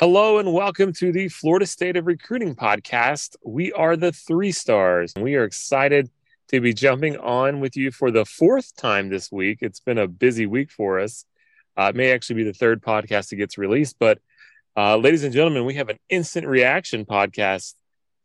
Hello and welcome to the Florida State of Recruiting podcast. We are the three stars. We are excited to be jumping on with you for the fourth time this week. It's been a busy week for us. Uh, it may actually be the third podcast that gets released, but uh, ladies and gentlemen, we have an instant reaction podcast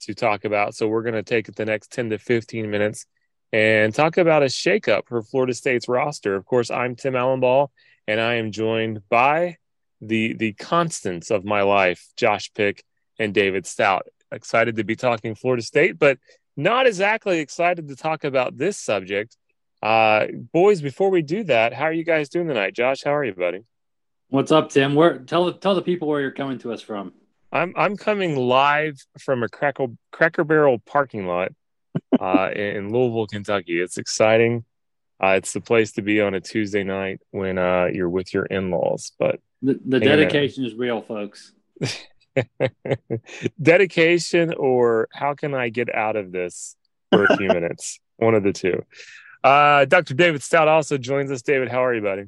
to talk about. So we're going to take the next 10 to 15 minutes and talk about a shakeup for Florida State's roster. Of course, I'm Tim Allenball, and I am joined by the the constants of my life, Josh Pick and David Stout. Excited to be talking Florida State, but not exactly excited to talk about this subject. Uh, boys, before we do that, how are you guys doing tonight? Josh, how are you, buddy? What's up, Tim? Where tell tell the people where you're coming to us from. I'm I'm coming live from a Cracker Cracker Barrel parking lot uh, in Louisville, Kentucky. It's exciting. Uh, it's the place to be on a Tuesday night when uh, you're with your in-laws. But the, the dedication is real, folks. dedication, or how can I get out of this for a few minutes? One of the two. Uh, Dr. David Stout also joins us. David, how are you, buddy?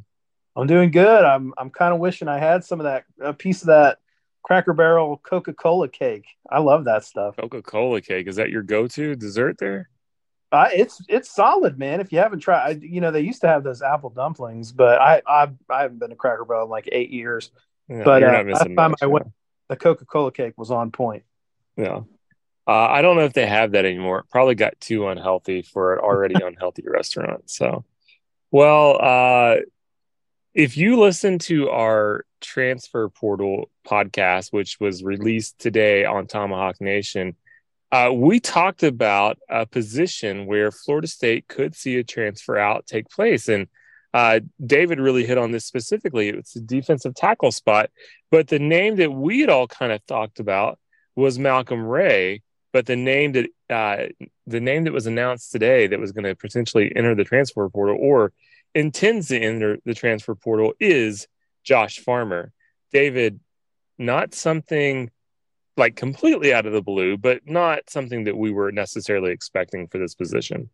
I'm doing good. I'm I'm kind of wishing I had some of that a piece of that Cracker Barrel Coca Cola cake. I love that stuff. Coca Cola cake is that your go to dessert there? Uh, it's it's solid, man. If you haven't tried, you know they used to have those apple dumplings, but I I, I haven't been to Cracker Barrel in like eight years. Yeah, but uh, I found my way. The Coca Cola cake was on point. Yeah, uh, I don't know if they have that anymore. It probably got too unhealthy for an already unhealthy restaurant. So, well, uh, if you listen to our transfer portal podcast, which was released today on Tomahawk Nation uh, we talked about a position where Florida State could see a transfer out take place. And uh, David really hit on this specifically. It's a defensive tackle spot. But the name that we had all kind of talked about was Malcolm Ray. But the name that uh, the name that was announced today that was going to potentially enter the transfer portal or intends to enter the transfer portal is Josh Farmer. David, not something like completely out of the blue, but not something that we were necessarily expecting for this position.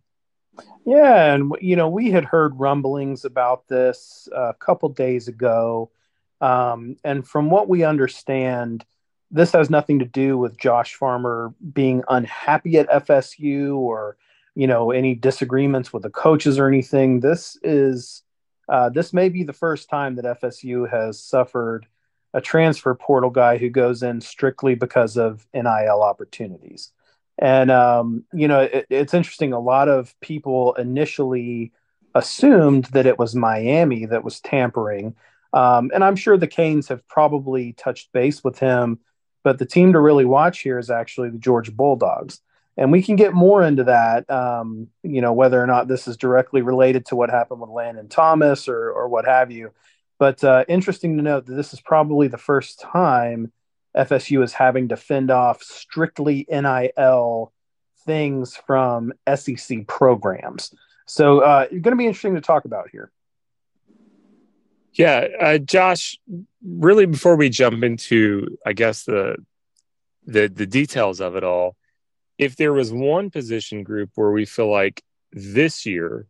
Yeah, and you know we had heard rumblings about this a couple days ago, um, and from what we understand, this has nothing to do with Josh Farmer being unhappy at FSU or you know any disagreements with the coaches or anything. This is uh, this may be the first time that FSU has suffered a transfer portal guy who goes in strictly because of NIL opportunities. And, um, you know, it, it's interesting. A lot of people initially assumed that it was Miami that was tampering. Um, and I'm sure the Canes have probably touched base with him. But the team to really watch here is actually the Georgia Bulldogs. And we can get more into that, um, you know, whether or not this is directly related to what happened with Landen Thomas or, or what have you. But uh, interesting to note that this is probably the first time FSU is having to fend off strictly NIL things from SEC programs. So uh, it's going to be interesting to talk about here. Yeah, uh, Josh. Really, before we jump into, I guess the the the details of it all, if there was one position group where we feel like this year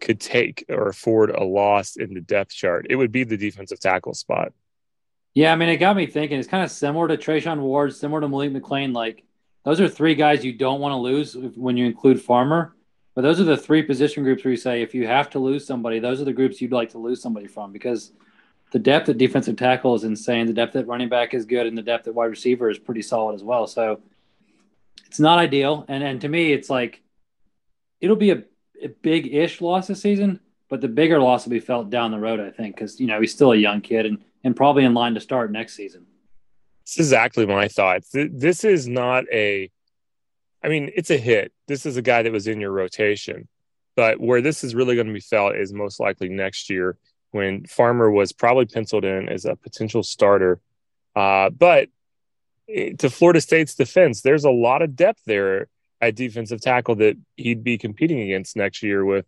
could take or afford a loss in the depth chart, it would be the defensive tackle spot. Yeah, I mean, it got me thinking. It's kind of similar to Treshaun Ward, similar to Malik McClain. Like, those are three guys you don't want to lose when you include Farmer. But those are the three position groups where you say if you have to lose somebody, those are the groups you'd like to lose somebody from because the depth at defensive tackle is insane. The depth at running back is good, and the depth at wide receiver is pretty solid as well. So it's not ideal. And and to me, it's like it'll be a big ish loss this season, but the bigger loss will be felt down the road, I think, because you know he's still a young kid and and probably in line to start next season. It's exactly my thoughts. This is not a, I mean, it's a hit. This is a guy that was in your rotation, but where this is really going to be felt is most likely next year when Farmer was probably penciled in as a potential starter. Uh, but to Florida State's defense, there's a lot of depth there at defensive tackle that he'd be competing against next year with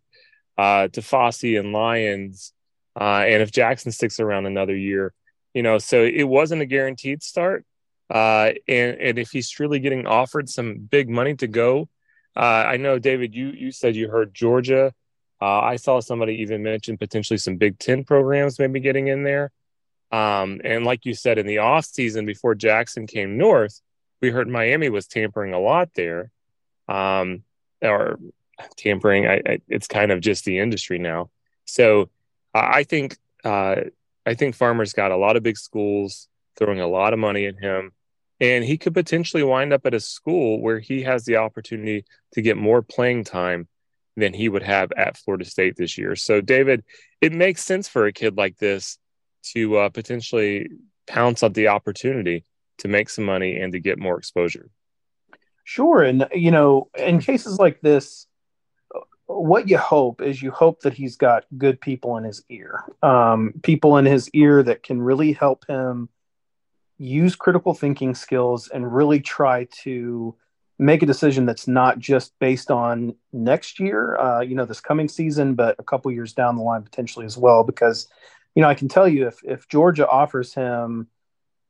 uh, Tifase and Lyons. Uh, and if Jackson sticks around another year, you know, so it wasn't a guaranteed start. Uh, and, and if he's truly getting offered some big money to go, uh, I know, David, you, you said you heard Georgia. Uh, I saw somebody even mention potentially some Big Ten programs maybe getting in there. Um, and like you said, in the off season before Jackson came north, we heard Miami was tampering a lot there, um, or tampering. I, I, it's kind of just the industry now. So I think uh, I think Farmer's got a lot of big schools throwing a lot of money at him, and he could potentially wind up at a school where he has the opportunity to get more playing time than he would have at Florida State this year. So, David, it makes sense for a kid like this to uh, potentially pounce on the opportunity to make some money and to get more exposure. Sure. And, you know, in cases like this, what you hope is you hope that he's got good people in his ear, um, people in his ear that can really help him use critical thinking skills and really try to make a decision that's not just based on next year, uh, you know, this coming season, but a couple years down the line potentially as well. Because you know, I can tell you if if Georgia offers him,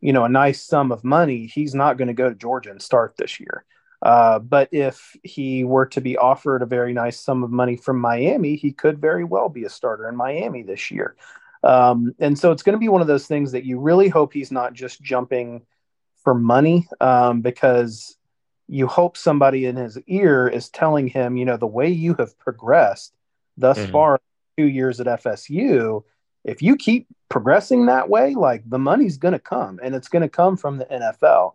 you know, a nice sum of money, he's not going to go to Georgia and start this year. Uh, but if he were to be offered a very nice sum of money from Miami, he could very well be a starter in Miami this year. Um, and so it's going to be one of those things that you really hope he's not just jumping for money um, because you hope somebody in his ear is telling him, you know, the way you have progressed thus mm-hmm. far, two years at FSU, if you keep progressing that way, like the money's going to come and it's going to come from the NFL.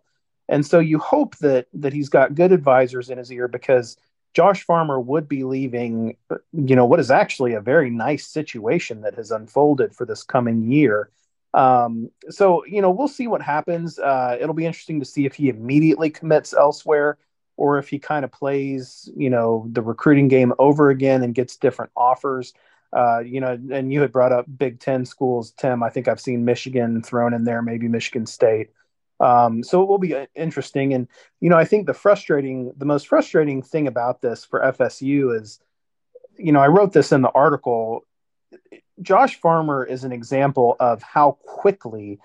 And so you hope that that he's got good advisors in his ear because Josh Farmer would be leaving, you know, what is actually a very nice situation that has unfolded for this coming year. Um, so, you know, we'll see what happens. Uh, it'll be interesting to see if he immediately commits elsewhere or if he kind of plays, you know, the recruiting game over again and gets different offers. Uh, you know, and you had brought up Big Ten schools, Tim. I think I've seen Michigan thrown in there, maybe Michigan State. Um, so it will be uh, interesting. And, you know, I think the frustrating, the most frustrating thing about this for FSU is, you know, I wrote this in the article. Josh Farmer is an example of how quickly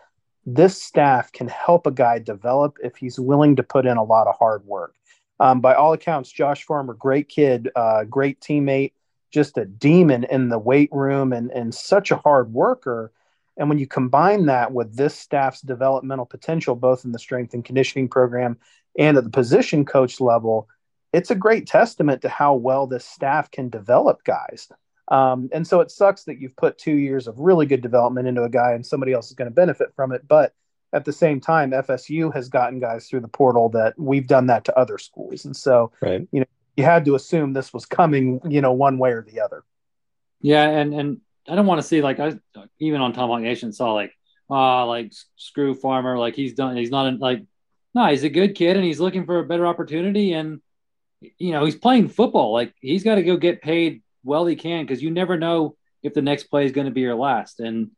this staff can help a guy develop if he's willing to put in a lot of hard work. Um, by all accounts, Josh Farmer, great kid, uh, great teammate, just a demon in the weight room and, and such a hard worker. And when you combine that with this staff's developmental potential, both in the strength and conditioning program and at the position coach level, it's a great testament to how well this staff can develop guys. Um, and so it sucks that you've put two years of really good development into a guy and somebody else is going to benefit from it. But at the same time, FSU has gotten guys through the portal that we've done that to other schools. And so, right. you know, you had to assume this was coming, you know, one way or the other. Yeah, and and I don't want to see like I even on Tomahawk Nation saw like ah uh, like screw Farmer like he's done he's not in, like no he's a good kid and he's looking for a better opportunity and you know he's playing football. Like he's got to go get paid well he can because you never know if the next play is going to be your last. And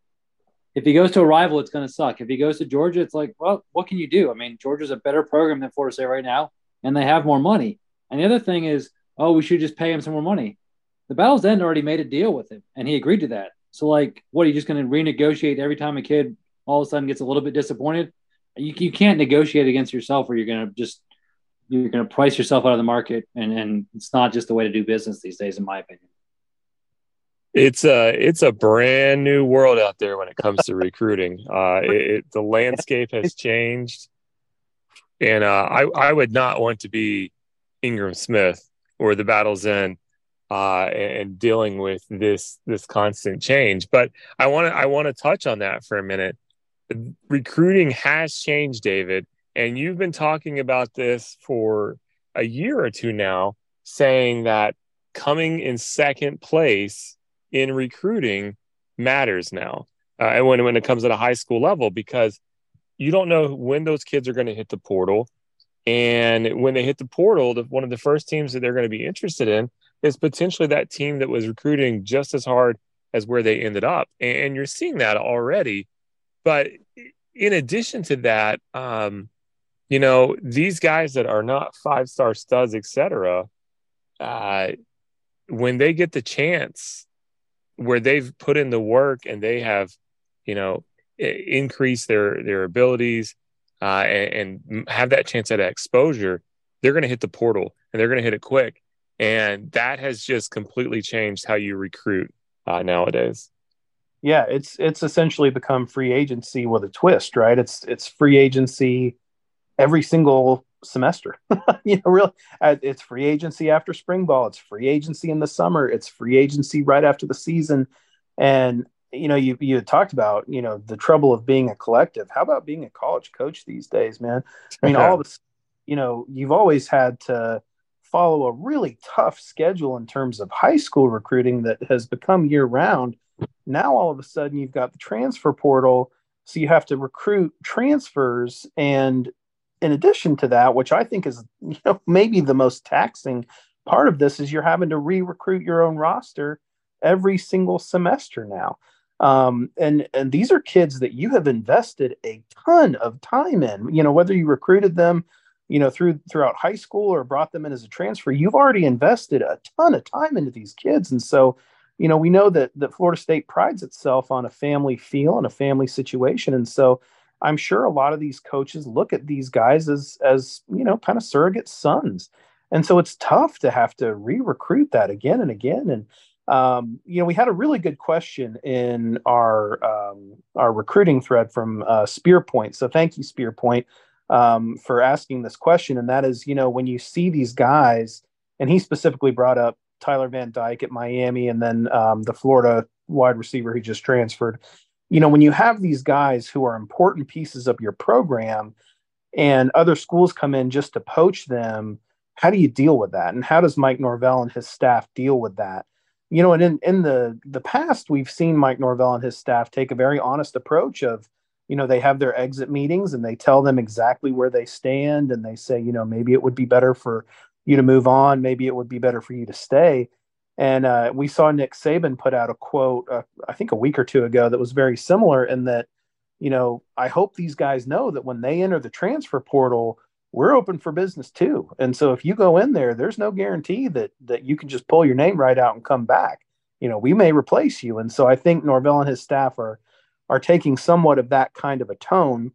if he goes to a rival it's going to suck. If he goes to Georgia it's like well what can you do? I mean Georgia's a better program than Florida State right now and they have more money. And the other thing is, oh, we should just pay him some more money. The Battle's End already made a deal with him, and he agreed to that. So, like, what are you just going to renegotiate every time a kid all of a sudden gets a little bit disappointed? You, you can't negotiate against yourself, or you're going to just you're going to price yourself out of the market, and and it's not just the way to do business these days, in my opinion. It's a it's a brand new world out there when it comes to recruiting. Uh, it, it, the landscape has changed, and uh, I I would not want to be Ingram Smith or the Battle's End uh, and, dealing with this this constant change. But I want to I want to touch on that for a minute. Recruiting has changed, David, and you've been talking about this for a year or two now, saying that coming in second place in recruiting matters now, uh, and when when it comes at a high school level, because you don't know when those kids are going to hit the portal. And when they hit the portal, the, one of the first teams that they're going to be interested in is potentially that team that was recruiting just as hard as where they ended up. And you're seeing that already. But in addition to that, um, you know, these guys that are not five star studs, etc., uh, when they get the chance where they've put in the work and they have, you know, increased their their abilities uh, and, and have that chance at exposure, they're going to hit the portal and they're going to hit it quick and that has just completely changed how you recruit uh, nowadays. Yeah, it's it's essentially become free agency with a twist, right? It's it's free agency every single semester. you know, really, uh, it's free agency after spring ball. It's free agency in the summer. It's free agency right after the season. And you know, you you talked about you know the trouble of being a collective. How about being a college coach these days, man? I mean, all of this, you know, you've always had to follow a really tough schedule in terms of high school recruiting that has become year round. Now, all of a sudden, you've got the transfer portal. So you have to recruit transfers. And in addition to that, which I think is you know, maybe the most taxing part of this, is you're having to re recruit your own roster every single semester now. Um, and and these are kids that you have invested a ton of time in. You know, whether you recruited them you know through throughout high school or brought them in as a transfer you've already invested a ton of time into these kids. And so you know we know that that florida state prides itself on a family feel and a family situation. And so i'm sure a lot of these coaches look at these guys as as you know kind of surrogate sons. And so it's tough to have to re-recruit that again and again. And um, you know, we had a really good question in our um, our recruiting thread from uh, Spear Point. So thank you, Spear Point um, for asking this question, and that is, you know, when you see these guys, and he specifically brought up Tyler Van Dyke at Miami, and then um, the Florida wide receiver he just transferred. You know, when you have these guys who are important pieces of your program, and other schools come in just to poach them, how do you deal with that? And how does Mike Norvell and his staff deal with that? You know, and in, in the the past, we've seen Mike Norvell and his staff take a very honest approach of you know they have their exit meetings and they tell them exactly where they stand and they say you know maybe it would be better for you to move on maybe it would be better for you to stay. And uh, we saw nick saban put out a quote uh, i think a week or two ago that was very similar in that you know i hope these guys know that when they enter the transfer portal we're open for business too. And so if you go in there there's no guarantee that that you can just pull your name right out and come back. You know we may replace you. And so i think norvell and his staff are are taking somewhat of that kind of a tone.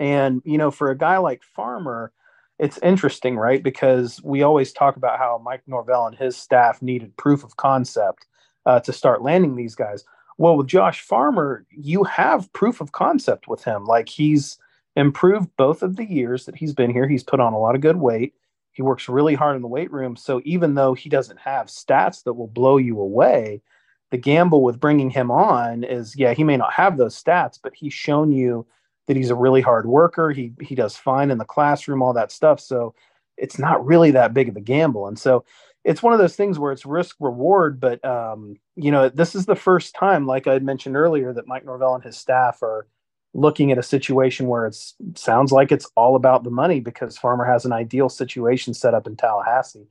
And, you know, for a guy like Farmer, it's interesting, right? Because we always talk about how Mike Norvell and his staff needed proof of concept uh, to start landing these guys. Well, with Josh Farmer, you have proof of concept with him. Like he's improved both of the years that he's been here. He's put on a lot of good weight. He works really hard in the weight room. So even though he doesn't have stats that will blow you away, the gamble with bringing him on is yeah he may not have those stats but he's shown you that he's a really hard worker. He he does fine in the classroom all that stuff. So it's not really that big of a gamble. And so it's one of those things where it's risk reward but um, you know this is the first time like i mentioned earlier that mike norvell and his staff are looking at a situation where it sounds like it's all about the money because farmer has an ideal situation set up in tallahassee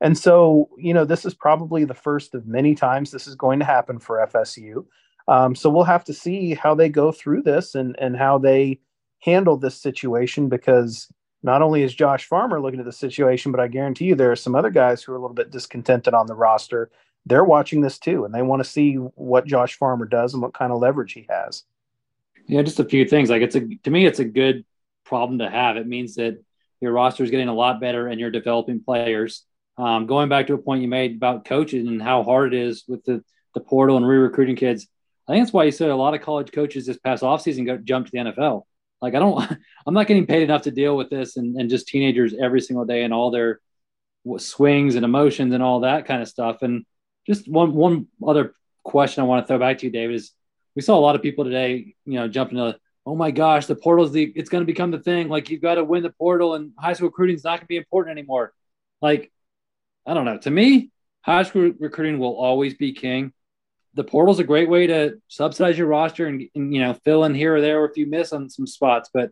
and so, you know, this is probably the first of many times this is going to happen for FSU. Um, so we'll have to see how they go through this and and how they handle this situation because not only is Josh Farmer looking at the situation, but I guarantee you there are some other guys who are a little bit discontented on the roster. They're watching this too, and they want to see what Josh Farmer does and what kind of leverage he has. Yeah, just a few things. Like it's a to me, it's a good problem to have. It means that your roster is getting a lot better and you're developing players um, going back to a point you made about coaching and how hard it is with the, the portal and re-recruiting kids. I think that's why you said a lot of college coaches this past offseason got jumped to the NFL. Like I don't, I'm not getting paid enough to deal with this and, and just teenagers every single day and all their swings and emotions and all that kind of stuff. And just one one other question I want to throw back to you, David, is we saw a lot of people today, you know, jumping to oh my gosh, the portal's the it's going to become the thing. Like you've got to win the portal, and high school recruiting is not going to be important anymore. Like I don't know. To me, high school recruiting will always be king. The portal's a great way to subsidize your roster and, and you know fill in here or there if you miss on some spots. But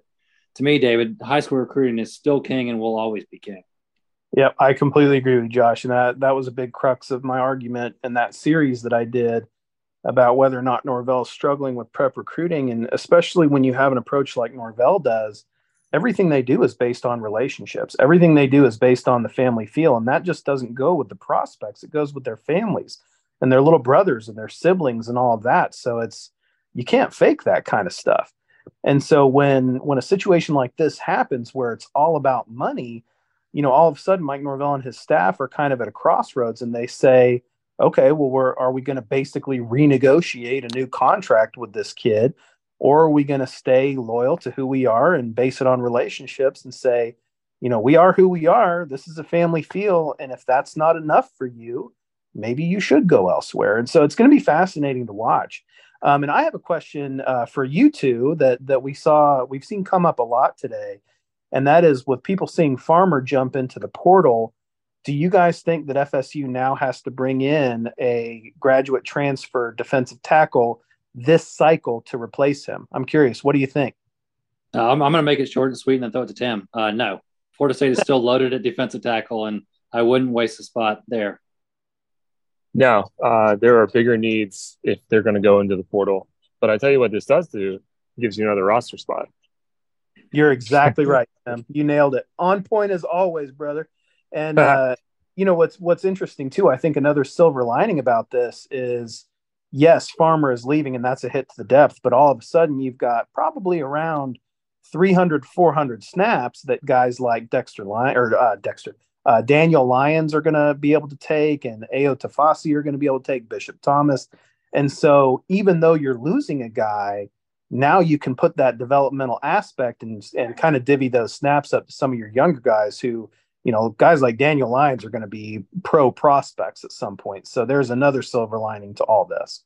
to me, David, high school recruiting is still king and will always be king. Yep, I completely agree with Josh, and that that was a big crux of my argument in that series that I did about whether or not Norvell is struggling with prep recruiting, and especially when you have an approach like Norvell does, everything they do is based on relationships. Everything they do is based on the family feel, and that just doesn't go with the prospects. It goes with their families and their little brothers and their siblings and all of that. So it's you can't fake that kind of stuff. And so when when a situation like this happens where it's all about money, you know, all of a sudden Mike Norvell and his staff are kind of at a crossroads and they say, okay, well, we're are we going to basically renegotiate a new contract with this kid, or are we going to stay loyal to who we are and base it on relationships and say, you know, we are who we are. This is a family feel, and if that's not enough for you, maybe you should go elsewhere. And so it's going to be fascinating to watch. Um, and I have a question uh, for you two that that we saw we've seen come up a lot today and that is with people seeing Farmer jump into the portal. Do you guys think that FSU now has to bring in a graduate transfer defensive tackle this cycle to replace him? I'm curious. What do you think? Uh, I'm, I'm going to make it short and sweet and then throw it to Tim. Uh, no, Florida State is still loaded at defensive tackle, and I wouldn't waste a spot there. No, uh, there are bigger needs if they're going to go into the portal. But I tell you what, this does do gives you another roster spot. You're exactly right. Tim. You nailed it. On point as always, brother. And uh, you know what's what's interesting too. I think another silver lining about this is yes, Farmer is leaving, and that's a hit to the depth. But all of a sudden, you've got probably around 300, 400 snaps that guys like Dexter Lyon or uh, Dexter uh, Daniel Lyons are going to be able to take, and Ayo Tifase are going to be able to take Bishop Thomas. And so, even though you're losing a guy, now you can put that developmental aspect and and kind of divvy those snaps up to some of your younger guys who you know guys like Daniel Lyons are going to be pro prospects at some point. So there's another silver lining to all this.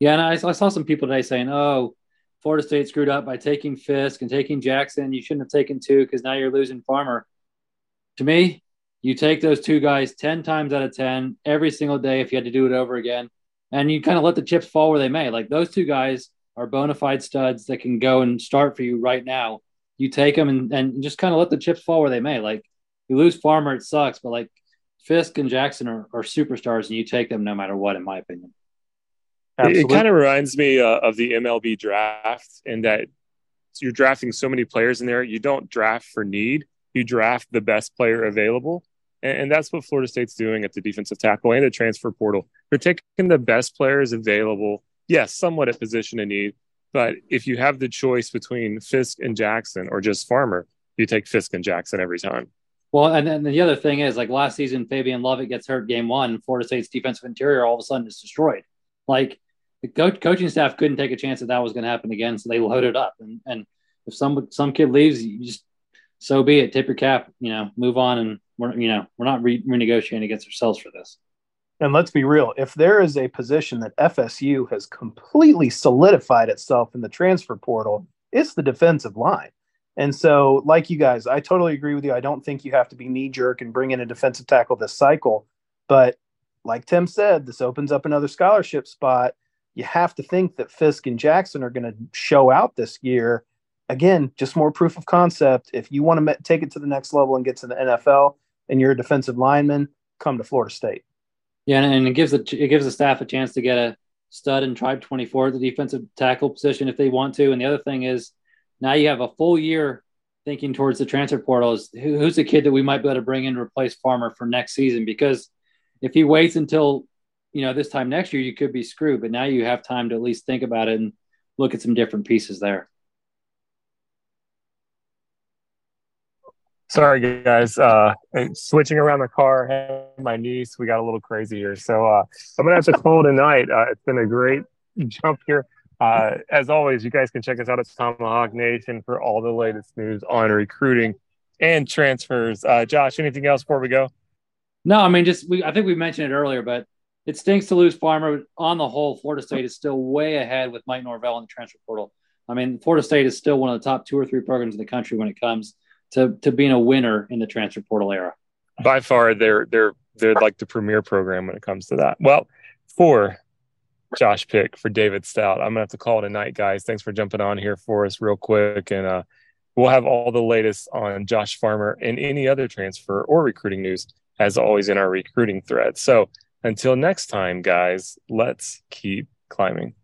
Yeah, and I, I saw some people today saying, "Oh, Florida State screwed up by taking Fiske and taking Jackson. You shouldn't have taken two because now you're losing Farmer." To me, you take those two guys ten times out of ten every single day if you had to do it over again, and you kind of let the chips fall where they may. Like those two guys are bona fide studs that can go and start for you right now. You take them and, and just kind of let the chips fall where they may. Like you lose Farmer, it sucks, but like Fiske and Jackson are, are superstars and you take them no matter what, in my opinion. Absolutely. It, kind of reminds me uh, of the MLB draft in that you're drafting so many players in there. You don't draft for need, you draft the best player available. And, and that's what Florida State's doing at the defensive tackle and the transfer portal. They're taking the best players available yes, somewhat at position of need. But if you have the choice between Fiske and Jackson or just Farmer, you take Fiske and Jackson every time. Well, and then the other thing is like last season, Fabien Lovett gets hurt game one. Florida State's defensive interior all of a sudden is destroyed. Like the co- coaching staff couldn't take a chance that that was going to happen again, so they loaded up. And, and if some some kid leaves, you just so be it. Tip your cap, you know, move on, and we're you know we're not re- renegotiating against ourselves for this. And let's be real, if there is a position that FSU has completely solidified itself in the transfer portal, it's the defensive line. And so, like you guys, I totally agree with you. I don't think you have to be knee jerk and bring in a defensive tackle this cycle. But like Tim said, this opens up another scholarship spot. You have to think that Fiske and Jackson are going to show out this year. Again, just more proof of concept. If you want to take it to the next level and get to the NFL and you're a defensive lineman, come to Florida State. Yeah, and it gives the it gives the staff a chance to get a stud and tribe 24 at the defensive tackle position if they want to. And the other thing is now you have a full year thinking towards the transfer portal is who, who's the kid that we might be able to bring in to replace Farmer for next season? Because if he waits until you know this time next year, you could be screwed. But now you have time to at least think about it and look at some different pieces there. Sorry, guys. Uh, switching around the car, my niece, we got a little crazy here. So uh, I'm gonna have to call tonight. Uh, it's been a great jump here. Uh, as always, you guys can check us out at Tomahawk Nation for all the latest news on recruiting and transfers. Uh, Josh, anything else before we go? No, I mean just we. I think we mentioned it earlier, but it stinks to lose Farmer. On the whole, Florida State is still way ahead with Mike Norvell in the transfer portal. I mean, Florida State is still one of the top two or three programs in the country when it comes to to being a winner in the transfer portal era. By far, they're they're they're like the premier program when it comes to that. Well, for Josh Pick for David Stout, I'm gonna have to call it a night, guys. Thanks for jumping on here for us real quick, and uh, we'll have all the latest on Josh Farmer and any other transfer or recruiting news as always in our recruiting thread. So until next time, guys, let's keep climbing.